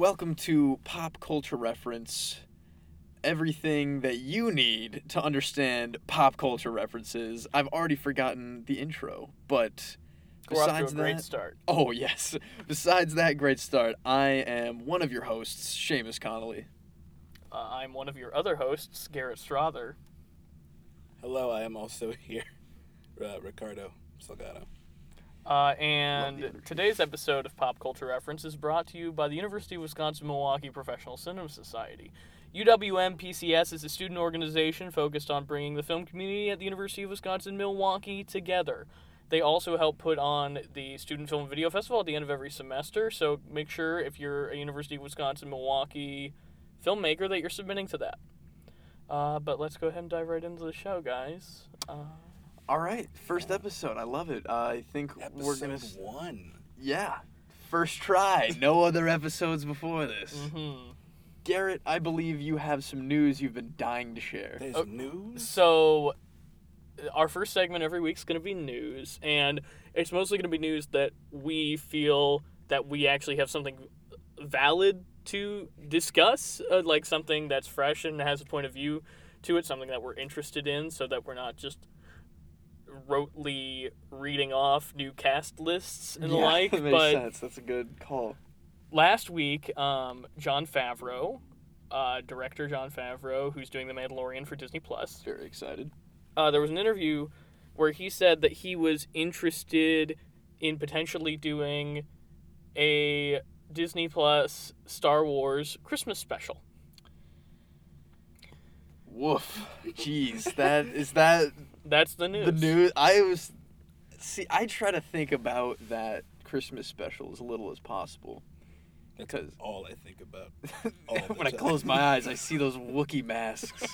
Welcome to Pop Culture Reference. Everything that you need to understand pop culture references. I've already forgotten the intro, but We're off to a besides great that, start. oh yes. Besides that great start, I am one of your hosts, Seamus Connolly. Uh, I'm one of your other hosts, Garrett Strother. Hello, I am also here. Uh, Ricardo Salgado. Uh, and today's episode of Pop Culture Reference is brought to you by the University of Wisconsin Milwaukee Professional Cinema Society. UWM PCS is a student organization focused on bringing the film community at the University of Wisconsin Milwaukee together. They also help put on the Student Film Video Festival at the end of every semester, so make sure if you're a University of Wisconsin Milwaukee filmmaker that you're submitting to that. Uh, but let's go ahead and dive right into the show, guys. Uh, All right, first episode. I love it. Uh, I think Episode we're gonna. s- one. Yeah, first try. No other episodes before this. mhm. Garrett, I believe you have some news you've been dying to share. There's Oh, news. So, our first segment every week is going to be news, and it's mostly going to be news that we feel that we actually have something valid to discuss, uh, like something that's fresh and has a point of view to it, something that we're interested in, so that we're not just rotely reading off new cast lists and the Yeah, like. that makes But sense. That's a good call. last week, um, Jon Favreau, uh, director Jon Favreau, who's doing The Mandalorian for Disney Plus, Very excited. uh, there was an interview where he said that he was interested in potentially doing a Disney Plus Star Wars Christmas special. Woof. Jeez, that is that That's the news. the news. I was see. I try to think about that Christmas special as little as possible That's because all I think about. All when I close my eyes, I see those Wookiee masks.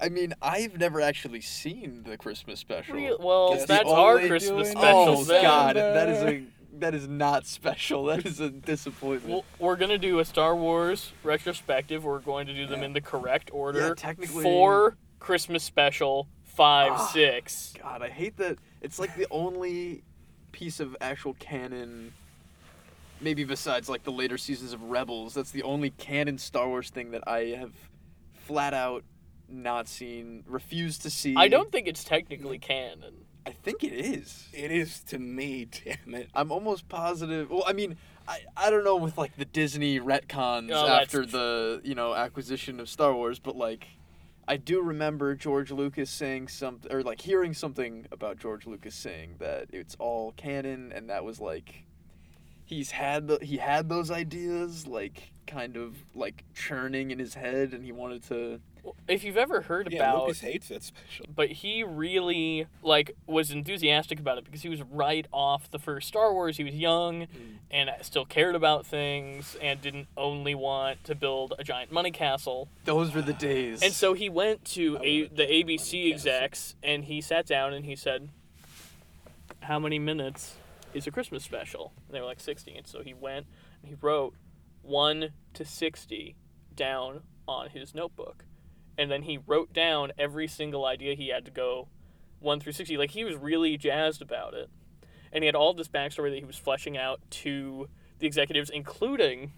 I mean, I've never actually seen the Christmas special. Real- well, Guess the that's our only Christmas doing special. oh then. God, that is a that is not special. That is a disappointment. Well, we're gonna do a Star Wars retrospective. We're going to do them Yeah. in the correct order. Yeah, technically- Four Christmas special, five, Ah. six. God, I hate that. It's like the only piece of actual canon, maybe besides like the later seasons of Rebels. That's the only canon Star Wars thing that I have flat out not seen, refused to see. I don't think it's technically canon. I think it is. It is to me, damn it. I'm almost positive. Well, I mean, I, I don't know with like the Disney retcons Oh, after the you know acquisition of Star Wars, but like. I do remember George Lucas saying something, or like hearing something about George Lucas saying that it's all canon, and that was like, he's had the, he had those ideas like kind of like churning in his head, and he wanted to. If you've ever heard Yeah, about Lucas hates that special. but he really like was enthusiastic about it because he was right off the first Star Wars. He was young mm. and still cared about things and didn't only want to build a giant money castle. Those were the days. And so he went to a, the ABC castle. execs and he sat down and he said, "How many minutes is a Christmas special?" And they were like 60. And so he went and he wrote 1 to 60 down on his notebook. And then he wrote down every single idea he had to go 1 through 60. Like he was really jazzed about it. And he had all this backstory that he was fleshing out to the executives, including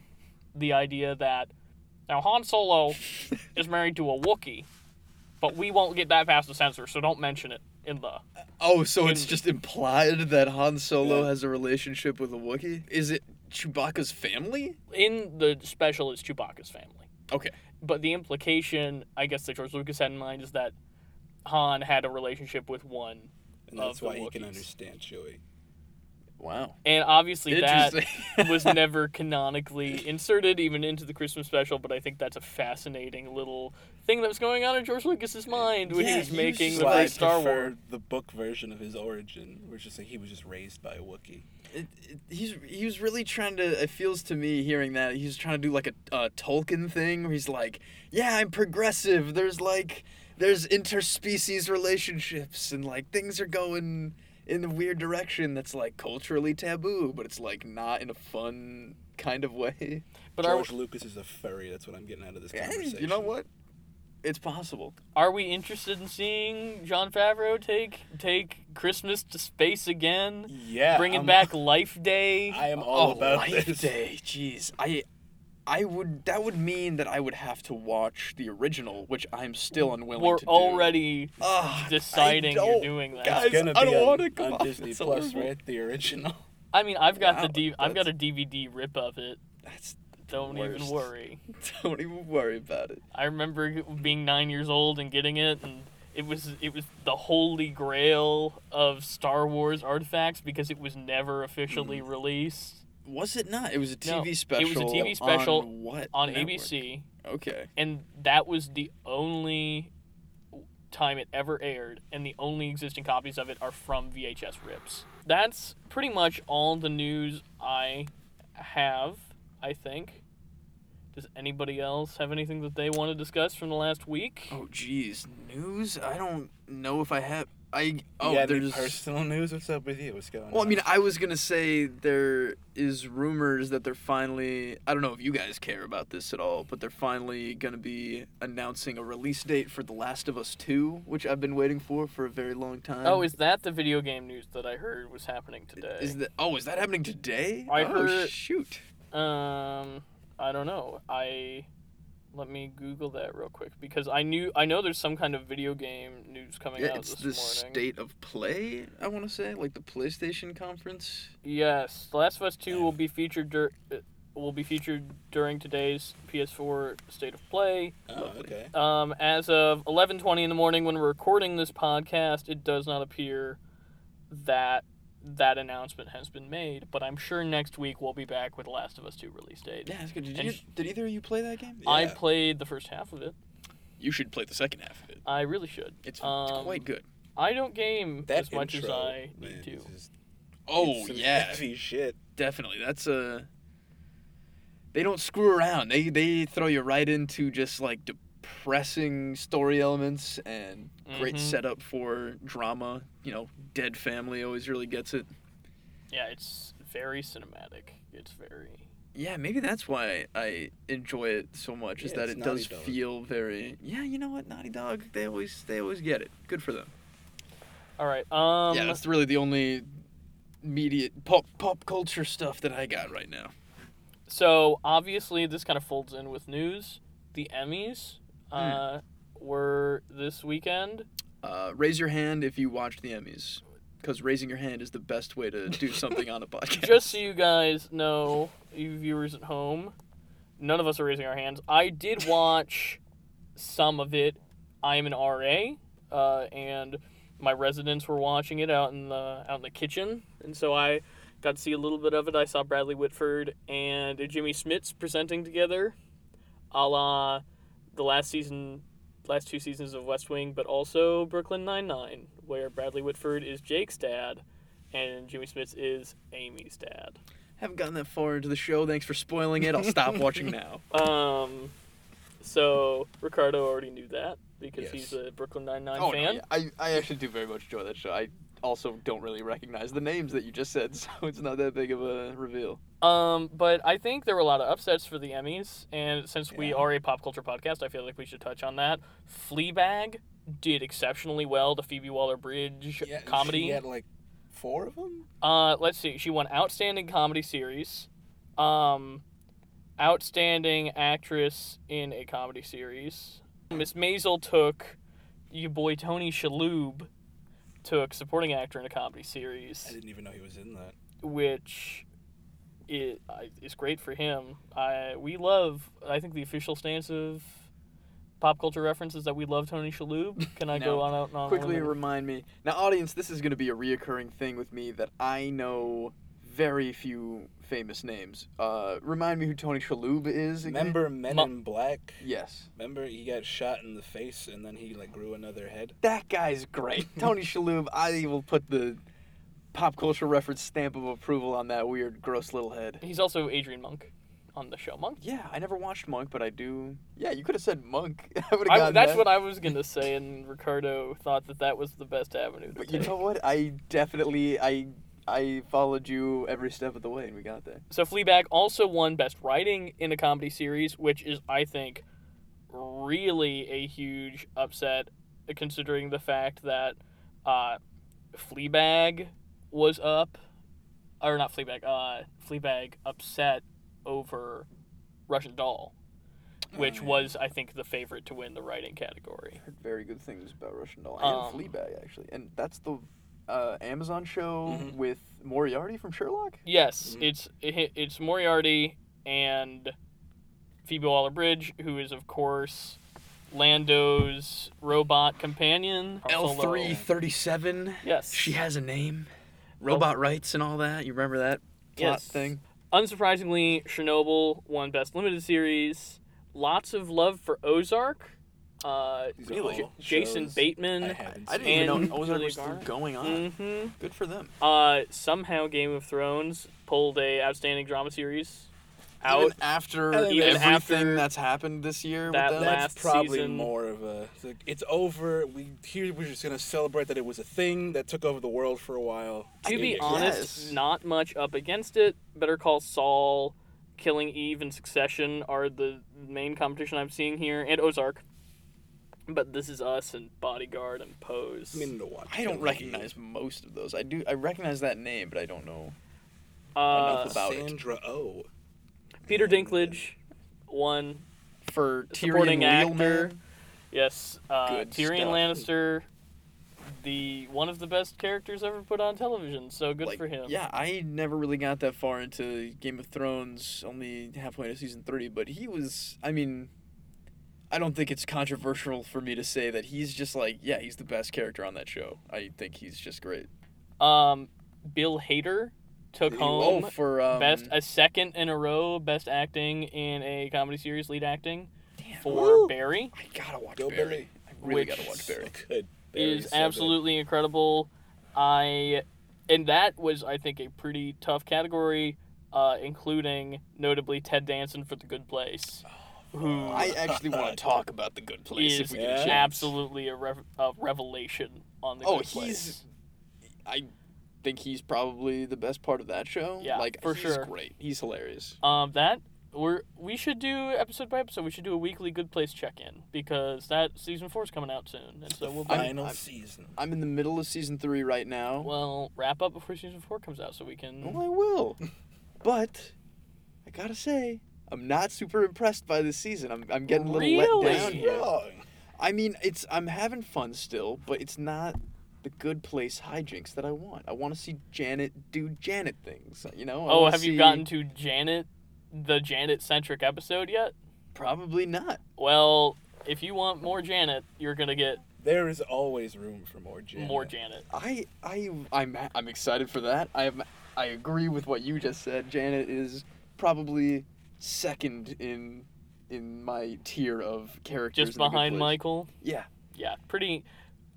the idea that now Han Solo is married to a Wookiee, but we won't get that past the censor, so don't mention it in the. Uh, oh, so it's just implied that Han Solo Yeah. has a relationship with a Wookiee? Is it Chewbacca's family? In the special is Chewbacca's family. Okay. But the implication, I guess, that George Lucas had in mind is that Han had a relationship with one. And that's of the why he can understand Chewie. Wow. And obviously that was never canonically inserted even into the Christmas special, but I think that's a fascinating little thing that was going on in George Lucas's mind when he was he making just the That's why I first Star prefer Wars. the book version of his origin, which is just like he was just raised by a Wookiee. It, it, he's he was really trying to. It feels to me hearing that he's trying to do like a, a Tolkien thing where he's like, yeah, I'm progressive. There's like there's interspecies relationships and like things are going in the weird direction that's like culturally taboo, but it's like not in a fun kind of way. But are, George Lucas is a furry. That's what I'm getting out of this Hey, conversation. you know what? It's possible. are we interested in seeing Jon Favreau take take Christmas to space again? Yeah. bringing I'm- back Life Day. I am all oh, about Life this. Day. Jeez, I I would that would mean that I would have to watch the original, which I'm still unwilling We're to do. already Ugh, I deciding you're doing that. Guys, It's gonna be I don't wanna come on Disney Plus, right? The original. I mean, I've got Wow, the D- I've got a DVD rip of it. That's Don't even worry. don't even worry about it. I remember being nine years old and getting it, and it was it was the holy grail of Star Wars artifacts because it was never officially Mm. released Was it not? It was a No, special. it was a TV special on what? on network? ABC, Okay. and that was the only time it ever aired, and the only existing copies of it are from VHS rips. That's pretty much all the news I have. I think. Does anybody else have anything that they want to discuss from the last week? Oh geez, news? I don't know if I have. I oh yeah, got any there's personal news? What's up with you? What's going on? Well, I mean, I was gonna say there is rumors that they're finally. I don't know if you guys care about this at all, but they're finally gonna be announcing a release date for The Last of Us Two, which I've been waiting for for a very long time. Oh, is that the video game news that I heard was happening today? is that? Oh, is that happening today? I oh, heard- Shoot. Um, I don't know. I let me Google that real quick because I knew I know there's some kind of video game news coming Yeah, out it's this the morning. state of play. I want to say, like the PlayStation conference. Yes, The Last of Us Two will be featured dur- uh, will be featured during today's PS4 State of Play. oh, okay. Um, as of 11:20 in the morning when we're recording this podcast, it does not appear that that announcement has been made, but I'm sure next week we'll be back with The Last of Us 2 release date. Yeah, that's good. Did, you, sh- did either of you play that game? I Yeah. played the first half of it. You should play the second half of it. I really should. It's, it's Um, quite good. I don't game That as much as intro, I man, need to. is just- Oh it's some yeah, heavy shit. definitely. That's a. They don't screw around. They they throw you right into just like depressing story elements and great Mhm. setup for drama. You know, dead family always really gets it. Yeah, it's very cinematic. It's very. Yeah, maybe that's why I enjoy it so much. is that it's it does Dog. feel very. Yeah, you know what, Naughty Dog. They always they always get it. Good for them. All right. Um. yeah, that's really the only media pop pop culture stuff that I got right now. So obviously, this kind of folds in with news. The Emmys Uh, were this weekend. Uh, raise your hand if you watched the Emmys, because raising your hand is the best way to do something on a podcast. Just so you guys know, you viewers at home, none of us are raising our hands. I did watch some of it. I am an RA, uh, and my residents were watching it out in the out in the kitchen, and so I got to see a little bit of it. I saw Bradley Whitford and Jimmy Smits presenting together, a la the last season, last two seasons of West Wing, but also Brooklyn Nine Nine, where Bradley Whitford is Jake's dad, and Jimmy Smits is Amy's dad. Haven't gotten that far into the show. Thanks for spoiling it. I'll stop watching now. Um, so Ricardo already knew that because Yes. he's a Brooklyn Nine Nine Oh, no, fan. yeah. I, I actually do very much enjoy that show. I also don't really recognize the names that you just said, so it's not that big of a reveal. Um, but I think there were a lot of upsets for the Emmys, and since we are a pop culture podcast, I feel like we should touch on that. Fleabag did exceptionally well. The Phoebe Waller Bridge Yeah, comedy. She had like four of them. Uh, let's see. She won Outstanding Comedy Series, um, Outstanding Actress in a Comedy Series. Miss Maisel took your boy Tony Shalhoub took Supporting Actor in a Comedy series. I didn't even know he was in that. which is, is great for him. I we love. I think the official stance of pop culture reference is that we love Tony Shalhoub. Can I go on out on Quickly limb remind me. Now, audience, this is going to be a reoccurring thing with me that I know very few famous names. Uh, remind me who Tony Shalhoub is again? Remember Men Mu- in Black? Yes. Remember he got shot in the face and then he like grew another head. That guy's great. Tony Shalhoub, I will put the pop culture reference stamp of approval on that weird, gross little head. He's also Adrian Monk on the show. Monk. Yeah, I never watched Monk, but I do. Yeah, you could have said Monk. I would have I, gotten that's that. what I was gonna say, and Ricardo thought that that was the best avenue. To But you know what? I definitely I I followed you every step of the way, and we got there. So Fleabag also won Best Writing in a Comedy Series, which is, I think, really a huge upset, considering the fact that uh, Fleabag was up, or not Fleabag, uh, Fleabag upset over Russian Doll, which Oh, yeah. was I think the favorite to win the writing category. heard very good things about Russian Doll and Um, Fleabag actually, and that's the uh, Amazon show Mhm. with Moriarty from Sherlock. Yes, Mhm. it's it, it's Moriarty and Phoebe Waller-Bridge, who is of course Lando's robot companion. L three thirty seven. Yes. She has a name. Robot rights and all that. You remember that plot Yes. thing? Unsurprisingly, Chernobyl won Best Limited Series. Lots of love for Ozark. Uh, These Really? all Jason Bateman. I haven't I didn't seen. even And know Ozark was still Garner. going on. hmm Good for them. Uh, somehow Game of Thrones pulled a outstanding drama series out. Even after even everything after that's happened this year that with them. last- That's probably season- more of a. It's, like, it's over. We here we're just gonna celebrate that it was a thing that took over the world for a while. to be Yeah, honest, Yes. not much up against it. Better Call Saul, Killing Eve, and Succession are the main competition I'm seeing here, and Ozark. But This Is Us and Bodyguard and Pose. I mean, to watch. I don't Killing recognize most of those. I do. I recognize that name, but I don't know. uh, enough about it. Sandra Oh. Peter Dinklage won For Tyrion Supporting actor. Wheelman, Yes, uh, Good Tyrion stuff. Lannister, the one of the best characters ever put on television. So good like, for him. Yeah, I never really got that far into Game of Thrones, only halfway to season three. But he was. I mean, I don't think it's controversial for me to say that he's just like, yeah, he's the best character on that show. I think he's just great. Um, Bill Hader took He- home oh, for um, best a second in a row best acting in a comedy series lead acting damn, for Woo! Barry I gotta watch Go Barry. Barry. I really gotta watch So Barry. good. Barry is so good. absolutely incredible. I and that was I think a pretty tough category, uh, including notably Ted Danson for The Good Place, who I actually want to talk about the Good Place if is we get a Yeah. chance. absolutely a, rev- a revelation on The Oh, Good he's- Place. I think he's probably the best part of that show. Yeah, like for he's sure. Great. He's hilarious. Um, that we're we should do episode by episode. We should do a weekly Good Place check in because that season four is coming out soon, and so The we'll I'm- final I'm- season. I'm in the middle of season three right now. well wrap up before season four comes out so we can. Oh, I will. but I gotta say, I'm not super impressed by this season. I'm I'm getting a little Really? let down here. Wrong. I mean, it's I'm having fun still, but it's not the good place hijinks that I want. I want to see Janet do Janet things. Uh, you know? I Oh, wanna have you gotten to Janet, the Janet centric episode yet? Probably not. Well, if you want more Janet, you're gonna get There is always room for more Janet. more Janet. I I I'm I'm excited for that. I am I agree with what you just said. Janet is probably second in in my tier of characters. Just in The Good behind Michael. Yeah. Yeah, pretty,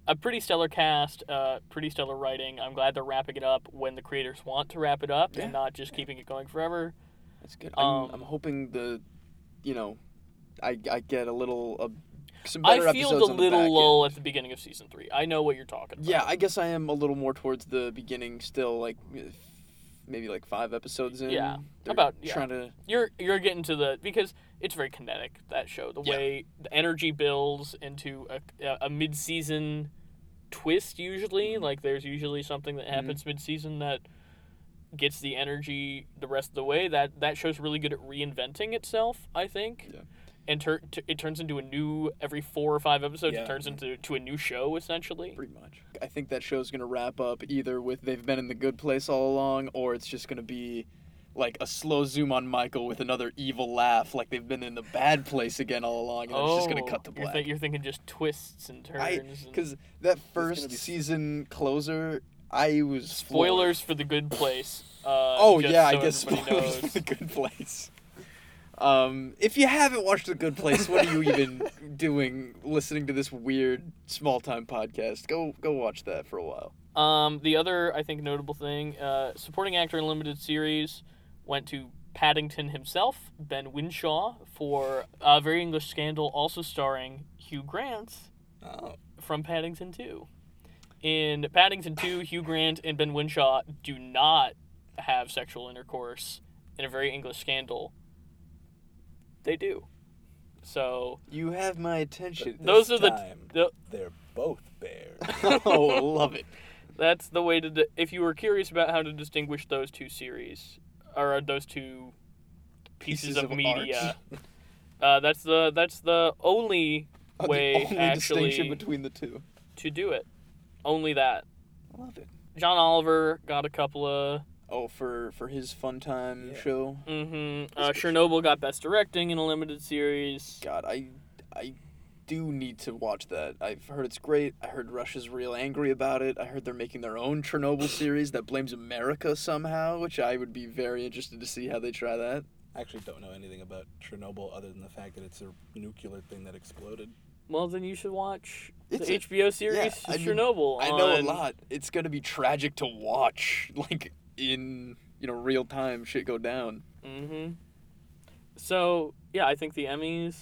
a pretty stellar cast. Uh, pretty stellar writing. I'm glad they're wrapping it up when the creators want to wrap it up Yeah. and not just keeping it going forever. That's good. Um, I'm, I'm hoping the, you know, I I get a little uh, some I better feel episodes the on the little lull end. at the beginning of season three. I know what you're talking about. Yeah, I guess I am a little more towards the beginning still, like maybe like five episodes in. Yeah, about- yeah. trying to. you're you're getting to the because it's very kinetic that show. The Yeah. way the energy builds into a a, mid season twist usually. Mm-hmm. Like there's usually something that happens mid season that gets the energy the rest of the way. That that show's really good at reinventing itself. I think. Yeah. And tur- t- it turns into a new every four or five episodes. Yeah. It turns into to a new show essentially. Pretty much. I think that show's gonna wrap up either with they've been in the good place all along, or it's just gonna be like a slow zoom on Michael with another evil laugh, like they've been in the bad place again all along, and oh, it's just gonna cut to You're, black. thi- you're thinking just twists and turns. Because that first be- season closer, I was Spoilers for the good place. Uh, Oh yeah, so I guess spoilers knows. for the good place. Um, if you haven't watched the good place, what are you even doing listening to this weird small time podcast? Go go watch that for a while. Um, the other, I think, notable thing, uh, supporting actor in limited series went to Paddington himself, Ben Whishaw, for a Very English Scandal, also starring Hugh Grant Oh. from Paddington 2. In Paddington 2, Hugh Grant and Ben Whishaw do not have sexual intercourse. In a Very English Scandal, they do. So, You have my attention. Those are the, time, the They're both bears. oh, love it. That's the way to. Di- if you were curious about how to distinguish those two series, or those two pieces, Pieces of, of media. uh, that's the that's the only the way only actually distinction between the two. to do it. Only that. I love it. John Oliver got a couple of. Oh, for for his fun time Yeah. show. Mm-hmm. Uh, Chernobyl got best directing in a limited series. God, I I do need to watch that. I've heard it's great. I heard Russia's real angry about it. I heard they're making their own Chernobyl series that blames America somehow, which I would be very interested to see how they try that. I actually don't know anything about Chernobyl other than the fact that it's a nuclear thing that exploded. Well, then you should watch It's the a- HBO series yeah, I mean, Chernobyl. I know a lot. It's gonna be tragic to watch, like in you know real time shit go down. Mm-hmm. So yeah, I think the Emmys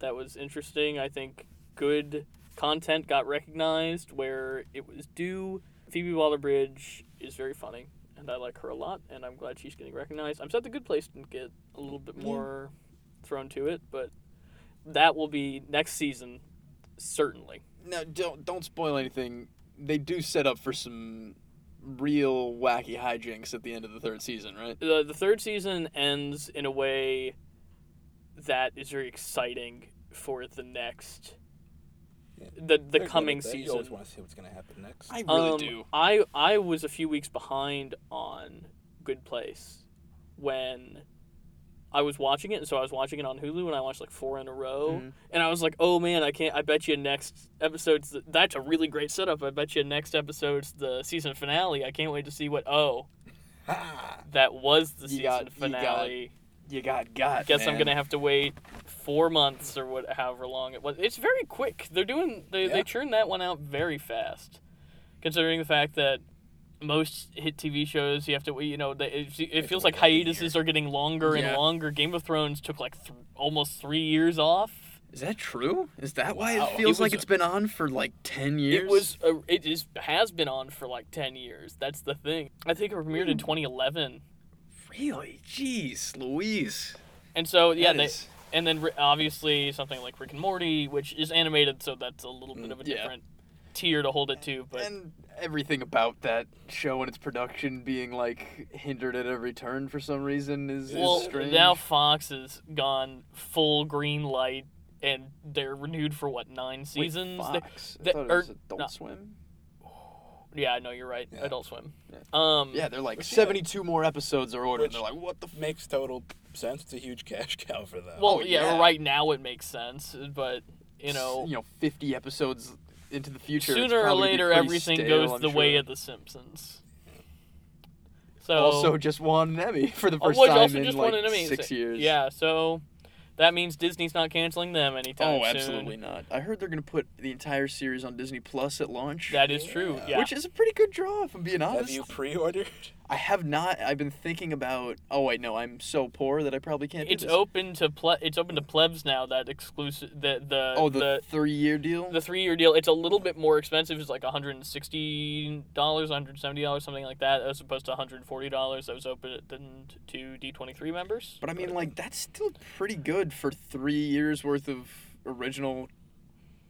that was interesting. I think good content got recognized where it was due. Phoebe Waller-Bridge is very funny, and I like her a lot, and I'm glad she's getting recognized. I'm sad the Good Place didn't get a little bit Yeah. more thrown to it, but that will be next season, certainly. Now don't don't spoil anything. They do set up for some real wacky hijinks at the end of the third season, right? the the third season ends in a way that is very exciting for the next Yeah. the the They're coming at that. You always season. want to see what's going to happen next. I really Um, do. I I was a few weeks behind on Good Place when I was watching it, and so I was watching it on Hulu, and I watched like four in a row, Mhm. and I was like, "Oh man, I can't! I bet you next episode's the, that's a really great setup. I bet you next episode's the season finale. I can't wait to see what. Oh, that was the You season got- you got finale. You got got. Guess I'm gonna have to wait four months or what, however long it was. It's very quick. They're doing they Yeah. they churn that one out very fast, considering the fact that most hit TV shows you have to. You know, it, it feels like hiatuses are getting longer and Yeah. longer. Game of Thrones took like th- almost three years off. Is that true? Is that why Wow. it feels It like was- it's been on for like ten years? It was a, it is has been on for like ten years. That's the thing. I think it premiered in 2011, really. Jeez, Louise. and so yeah, they, is- and then obviously something like Rick and Morty, which is animated, so that's a little bit Mm, of a yeah. different tier to hold it to. But and everything about that show and its production being like hindered at every turn for some reason is, well, is strange. now Fox has gone full green light, and they're renewed for what nine Wait, seasons? They- Fox. I thought it or- was Adult no. Swim. yeah, no, you're right. Yeah. Adult Swim. Yeah. Um, Yeah, they're like seventy-two more episodes are ordered. Which- and they're like, what the? F-? Makes total sense. It's a huge cash cow for them. Well, Oh, yeah, yeah. right now it makes sense, but you know, you know, fifty episodes into the future. it's sooner or later everything stale, goes I'm the way of the Simpsons. So also just won an Emmy for the Oh, first which time also in just like won an Emmy. six years. Yeah, so that means Disney's not canceling them anytime Oh, soon. absolutely not. I heard they're gonna put the entire series on Disney Plus at launch. That is true. Yeah. Yeah. Which is a pretty good draw, if I'm being honest. Have you pre-ordered? I have not. I've been thinking about. Oh wait, no, I'm so poor that I probably can't. it's open to ple- it's open to plebs now. That exclusive the the Oh, the, the, three-year deal. the three year deal. It's a little bit more expensive. It's like one hundred and sixty dollars, one hundred seventy dollars, something like that, as opposed to one hundred forty dollars that was open to D twenty three members. but I mean, like that's still pretty good for three years worth of original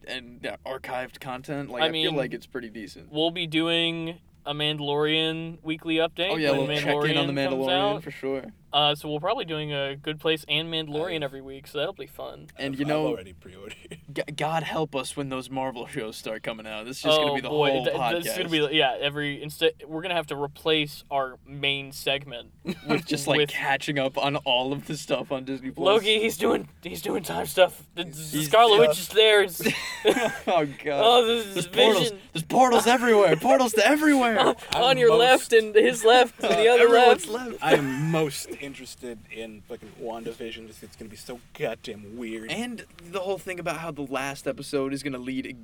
and yeah, archived content. Like I I, feel like it's pretty decent. we'll be doing a Mandalorian weekly update. Oh yeah, we'll check in on the Mandalorian for sure. Uh, so we'll probably doing a Good Place and Mandalorian every week, so that'll be fun. And I've- you I've know- already pre-ordered. G- God help us when those Marvel shows start coming out. This is just oh gonna be the boy, whole th- podcast. this is gonna be yeah. Every instead, we're gonna have to replace our main segment. with just like with- catching up on all of the stuff on Disney Plus. Loki, he's doing he's doing time stuff. The, the He's Scarlet Witch is there. It's, oh god. oh, this is There's portals. Vision There's portals everywhere. Portals to everywhere. on I'm your most- left and his left and the other Everyone's left. left. I am most interested in fucking WandaVision. It's, it's gonna be so goddamn weird. And the whole thing about how the last episode is gonna lead,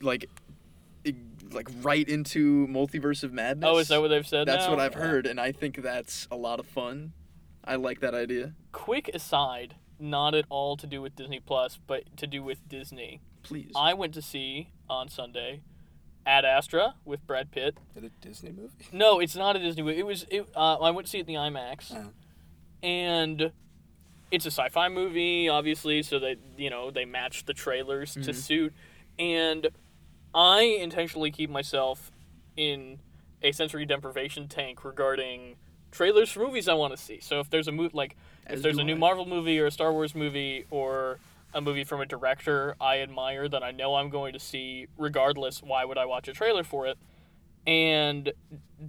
like, like right into multiverse of madness. Oh, is that what they've said? That's now? what I've heard, and I think that's a lot of fun. I like that idea. Quick aside, not at all to do with Disney Plus, but to do with Disney. Please. I went to see on Sunday Ad Astra with Brad Pitt. Is it a Disney movie? No, it's not a Disney movie. It was. It, uh, I went to see it in the IMAX, Uh-huh. And it's a sci-fi movie, obviously. So they you know they match the trailers to Mhm. suit, and I intentionally keep myself in a sensory deprivation tank regarding trailers for movies I want to see. So if there's a movie like As if there's a new I. Marvel movie or a Star Wars movie or a movie from a director I admire that I know I'm going to see, regardless, why would I watch a trailer for it? And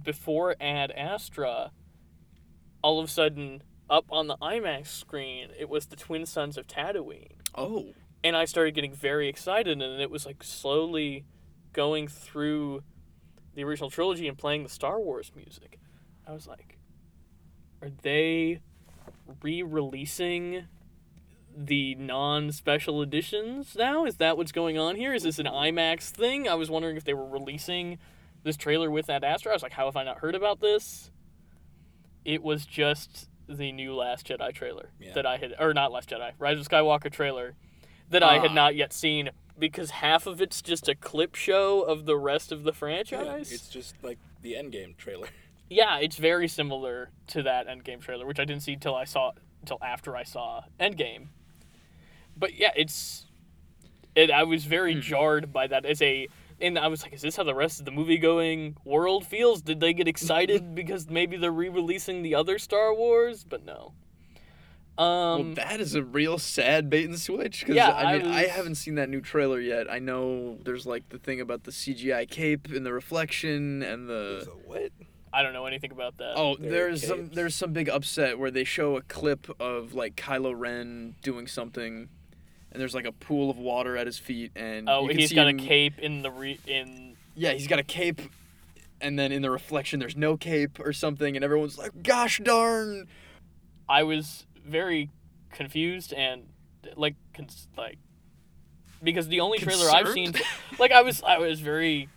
before Ad Astra, all of a sudden, up on the IMAX screen, it was the Twin Suns of Tatooine. Oh, And I started getting very excited, and it was like slowly going through the original trilogy and playing the Star Wars music. I was like, are they re releasing the non special editions now? Is that what's going on here? Is this an IMAX thing? I was wondering if they were releasing this trailer with that Astra. I was like, how have I not heard about this? It was just the new Last Jedi trailer Yeah. that I had, or not Last Jedi, Rise of Skywalker trailer that I had Ah. not yet seen because half of it's just a clip show of the rest of the Yeah, franchise. it's just like the Endgame trailer. Yeah, it's very similar to that Endgame trailer, which I didn't see till I saw until after I saw Endgame. But yeah, it's it, I was very Hmm. jarred by that as a and I was like, is this how the rest of the movie going world feels? Did they get excited because maybe they're re-releasing the other Star Wars? But no. well, Um, that is a real sad bait and switch. Because Yeah, I mean, I I, haven't seen that new trailer yet. I know there's like the thing about the CGI cape and the reflection and the. What? I don't know anything about that. Oh, Their there's some there's some big upset where they show a clip of like Kylo Ren doing something, and there's like a pool of water at his feet, and oh, you can he's got him- a cape in the re- in Yeah, he's got a cape, and then in the reflection there's no cape or something, and everyone's like, "Gosh darn!" I was very confused and like cons- like because the only trailer I've seen like I was I was very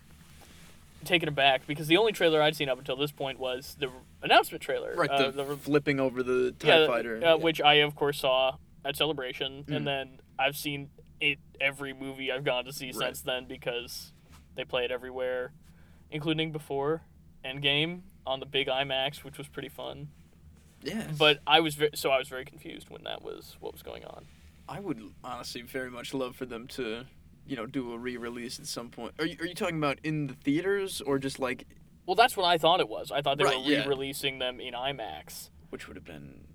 taken aback because the only trailer I'd seen up until this point was the announcement trailer Right, uh, the, re- flipping over the Tie yeah, Fighter. uh, Yeah. which I of course saw at Celebration Mm. and then I've seen it every movie I've gone to see Right. since then because they play it everywhere including before Endgame on the big IMAX which was pretty fun yeah, but I was very, so I was very confused when that was what was going on. I would honestly very much love for them to, you know, do a re-release at some point. Are you, are you talking about in the theaters or just like, Well, that's what I thought it was. I thought they Right, were re-releasing them in IMAX. which would have been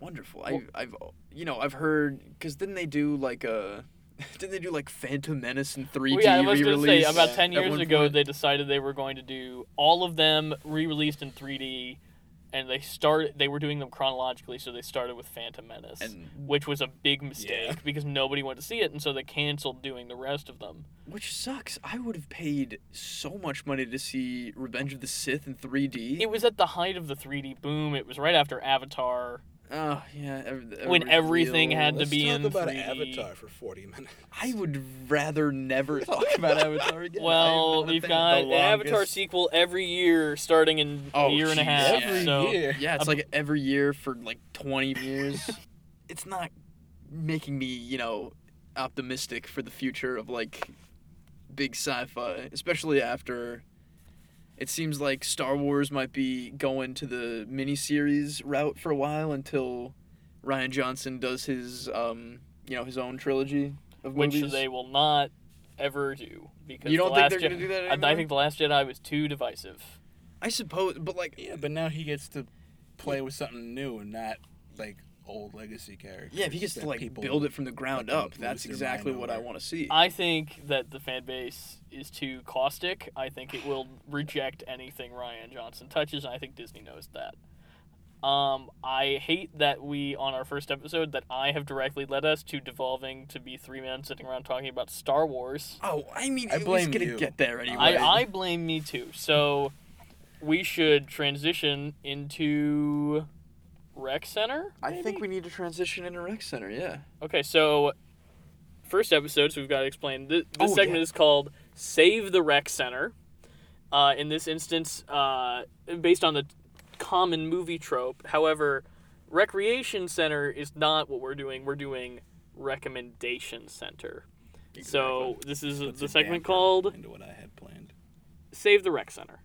wonderful. Well- I, I've, you know, I've heard because didn't they do like uh, a, didn't they do like Phantom Menace in 3D Well, yeah, I was to say re-release? about ten years ago point? they decided they were going to do all of them re-released in 3D, and they started. They were doing them chronologically, so they started with Phantom Menace, And- which was a big mistake Yeah. because nobody went to see it, and so they canceled doing the rest of them. Which sucks. I would have paid so much money to see Revenge of the Sith in 3D. It was at the height of the 3D boom. It was right after Avatar. Oh yeah, ev- When everything real- had to Let's be talk in about 3D. Avatar for 40 minutes. I would rather never talk about Avatar again. Well, not a we've got the an Avatar sequel every year, starting in Oh, a year and a half. yeah. Every so year. Yeah, it's like every year for like 20 years. it's not making me, you know, optimistic for the future of like big sci-fi, especially after it seems like Star Wars might be going to the miniseries route for a while until Rian Johnson does his um, you know, his own trilogy of which movies. they will not ever do because You don't the think Last they're gonna do that I- I, think the Last Jedi was too divisive. I suppose, but like Yeah, but now he gets to play with something new and not like old legacy characters. yeah, if he gets to like build it from the ground up, that's exactly what I want to see. I think that the fan base is too caustic. I think it will reject anything Rian Johnson touches, and I think Disney knows that. Um, I hate that we on our first episode that I have directly led us to devolving to be three men sitting around talking about Star Wars. Oh, I mean, I it was blame gonna you. get there anyway. I, I blame me too. So we should transition into Rec Center. I think we need to transition into rec center. Yeah. Okay, so first episode, so we've got to explain. This, this Oh, segment yeah. is called "Save the Rec Center." Uh, in this instance, uh, based on the common movie trope. However, recreation center is not what we're doing. We're doing recommendation center. Exactly. So this is Puts the segment called into what I had planned. "Save the Rec Center."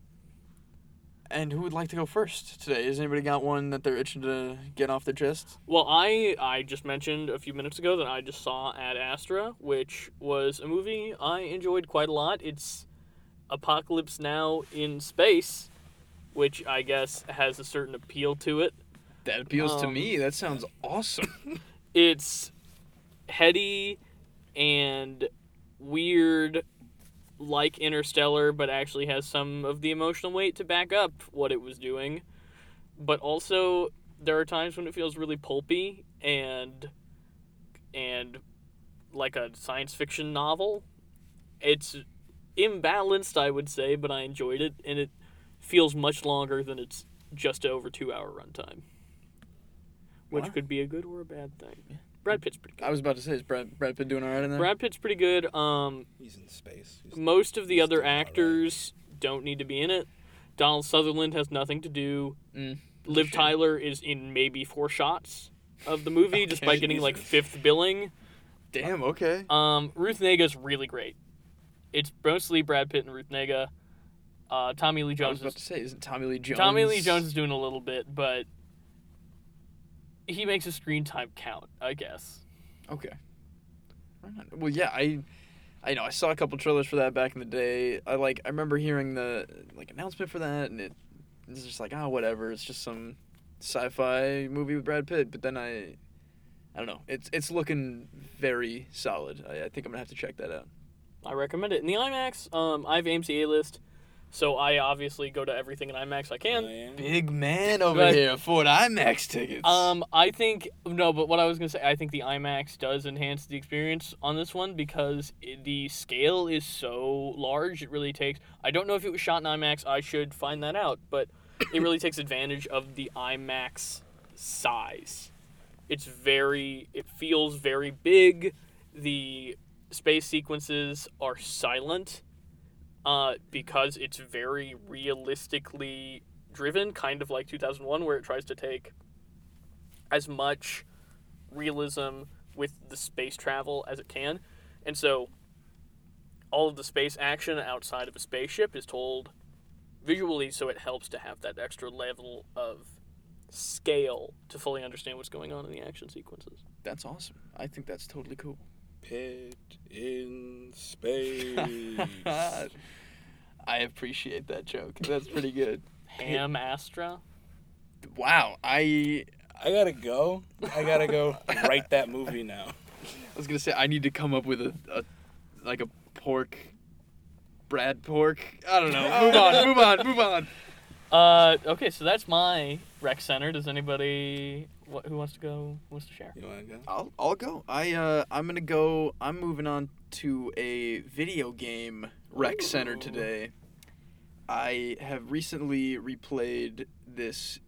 And who would like to go first today? Has anybody got one that they're itching to get off their chest? Well, I I just mentioned a few minutes ago that I just saw Ad Astra, which was a movie I enjoyed quite a lot. It's Apocalypse Now in space, which I guess has a certain appeal to it. That appeals to Um, me. That sounds awesome. It's heady and weird like Interstellar, but actually has some of the emotional weight to back up what it was doing. But also there are times when it feels really pulpy and and like a science fiction novel. It's imbalanced, I would say, but I enjoyed it and it feels much longer than its just over 2 hour runtime. Which Wow. could be a good or a bad thing. Brad Pitt's pretty good. I was about to say, is Brad, Brad Pitt doing all right in there? Brad Pitt's pretty good. Um, He's in space. He's- most of the other doing all right. actors don't need to be in it. Donald Sutherland has nothing to do. Mm, Liv shame. Tyler is in maybe four shots of the movie, despite Okay. getting like fifth billing. Damn. Okay. Um, Ruth Negga's really great. It's mostly Brad Pitt and Ruth Negga. Uh, Tommy Lee Jones. I was about is to say, isn't Tommy Lee Jones? Tommy Lee Jones is doing a little bit, but he makes his screen time count, I guess. Okay. Well, yeah, I, I know I saw a couple trailers for that back in the day. I like I remember hearing the like announcement for that, and it it's just like ah whatever. It's just some sci-fi movie with Brad Pitt. But then I, I don't know. It's it's looking very solid. I, I think I'm gonna have to check that out. I recommend it. In the IMAX, um, I have AMC A list, so I obviously go to everything in IMAX I can. Man. Big man over But- here, Ford IMAX tickets. Um, I think no, but what I was gonna say, I think the IMAX does enhance the experience on this one because it, the scale is so large. It really takes. I don't know if it was shot in IMAX. I should find that out, but it really takes advantage of the IMAX size. It's very. It feels very big. The space sequences are silent, uh, because it's very realistically driven, kind of like 2001, where it tries to take as much realism with the space travel as it can. And so all of the space action outside of a spaceship is told visually, so it helps to have that extra level of scale to fully understand what's going on in the action sequences. that's awesome. I think that's totally cool. Pit in space. I appreciate that joke. That's pretty good. Ham Astra. Wow, I I gotta go. I gotta go write that movie now. I was gonna say I need to come up with a, a like a pork, Brad pork. I don't know. Move on. Move on. Move on. Uh, okay, so that's my rec center. Does anybody what, who wants to go wants to share? You wanna go? I'll I'll go. I uh I'm gonna go. I'm moving on to a video game rec center today. I have recently replayed this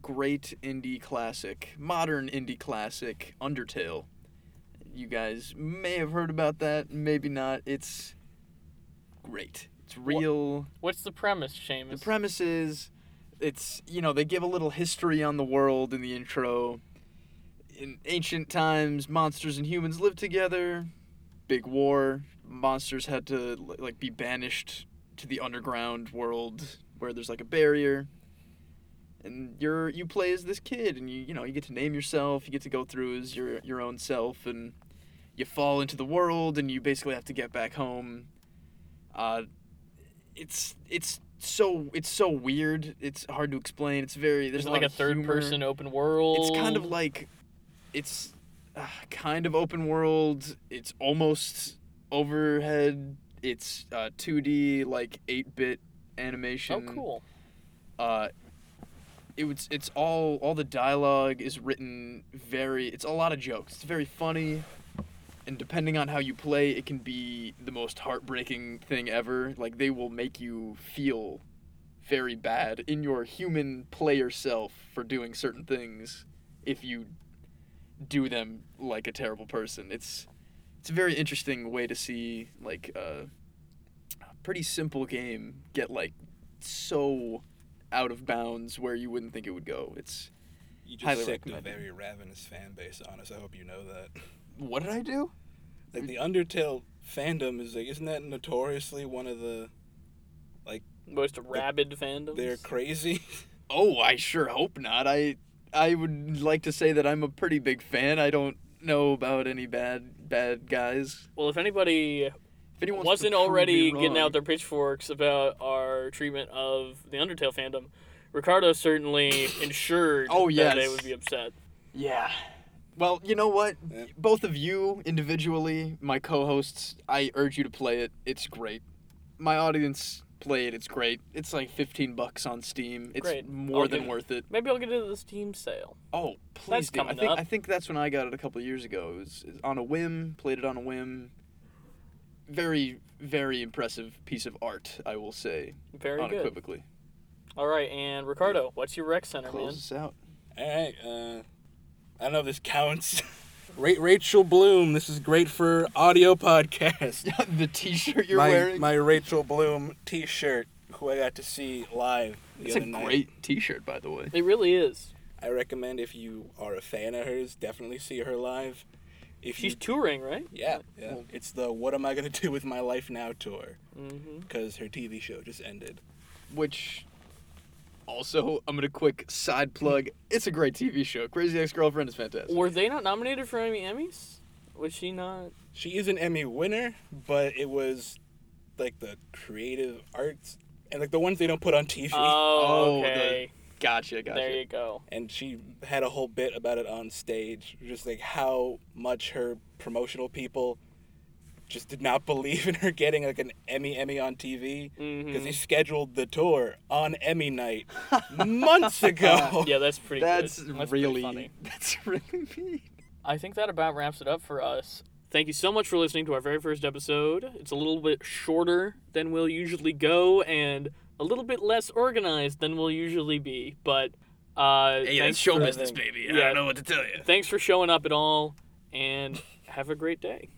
great indie classic, modern indie classic, Undertale. You guys may have heard about that, maybe not. It's great. It's real. What's the premise, Seamus? The premise is it's, you know, they give a little history on the world in the intro. In ancient times, monsters and humans lived together. Big war. Monsters had to like be banished to the underground world where there's like a barrier. And you're you play as this kid and you you know, you get to name yourself, you get to go through as your your own self and you fall into the world and you basically have to get back home. Uh it's it's so it's so weird. It's hard to explain. It's very there's a like a third humor. person open world? It's kind of like it's uh, kind of open world. It's almost overhead. It's uh, 2D like 8-bit animation. Oh, cool. Uh it was it's all all the dialogue is written very it's a lot of jokes. It's very funny. And depending on how you play, it can be the most heartbreaking thing ever. Like they will make you feel very bad in your human player self for doing certain things if you do them like a terrible person. It's it's a very interesting way to see like uh, a pretty simple game get like so out of bounds where you wouldn't think it would go. It's You just Highly sicked a very ravenous fan base on us. I hope you know that. What did I do? Like the Undertale fandom is like, isn't that notoriously one of the? Like most rabid fandoms. They're crazy. Oh, I sure hope not. I I would like to say that I'm a pretty big fan. I don't know about any bad bad guys. Well, if anybody If anyone wasn't already getting out their pitchforks about our treatment of the Undertale fandom, Ricardo certainly ensured Oh, that they would be upset. Yeah. Well, you know what? Yeah. Both of you individually, my co-hosts, I urge you to play it. It's great. My audience play it. It's great. It's like 15 bucks on Steam. It's Great. more I'll than it. worth it. Maybe I'll get into the Steam sale. Oh, please do. I think up. I think that's when I got it a couple of years ago. It was on a whim, played it on a whim. Very very impressive piece of art, I will say, Very good. unequivocally. All right, and Ricardo, what's your rec center, man? Close us out. All right. Uh, I don't know if this counts. Ra- Rachel Bloom. This is great for audio podcast. the T-shirt you're my, wearing. my Rachel Bloom T-shirt, who I got to see live the it's a other night. great T-shirt, by the way. It really is. I recommend if you are a fan of hers, definitely see her live. If She's you, touring, right? yeah, yeah, Well- it's the "What Am I Gonna Do with My Life Now" tour Mm-hmm. because her TV show just ended. which also I'm gonna quick side plug. It's a great TV show. Crazy Ex-Girlfriend is fantastic. Were they not nominated for any Emmys? Was she not? She is an Emmy winner, but it was like the creative arts and like the ones they don't put on TV. Oh, Oh, the- okay. Gotcha, gotcha. There you go. and she had a whole bit about it on stage, just like how much her promotional people just did not believe in her getting like an Emmy Emmy on TV because hmm they scheduled the tour on Emmy night months ago. Yeah, that's pretty. that's, good. That's pretty really funny. that's really mean. I think that about wraps it up for us. Thank you so much for listening to our very first episode. It's a little bit shorter than we'll usually go and a little bit less organized than we'll usually be, but uh Hey, thanks that's show for- business, baby. Yeah, I don't know what to tell you. Thanks for showing up at all and have a great day.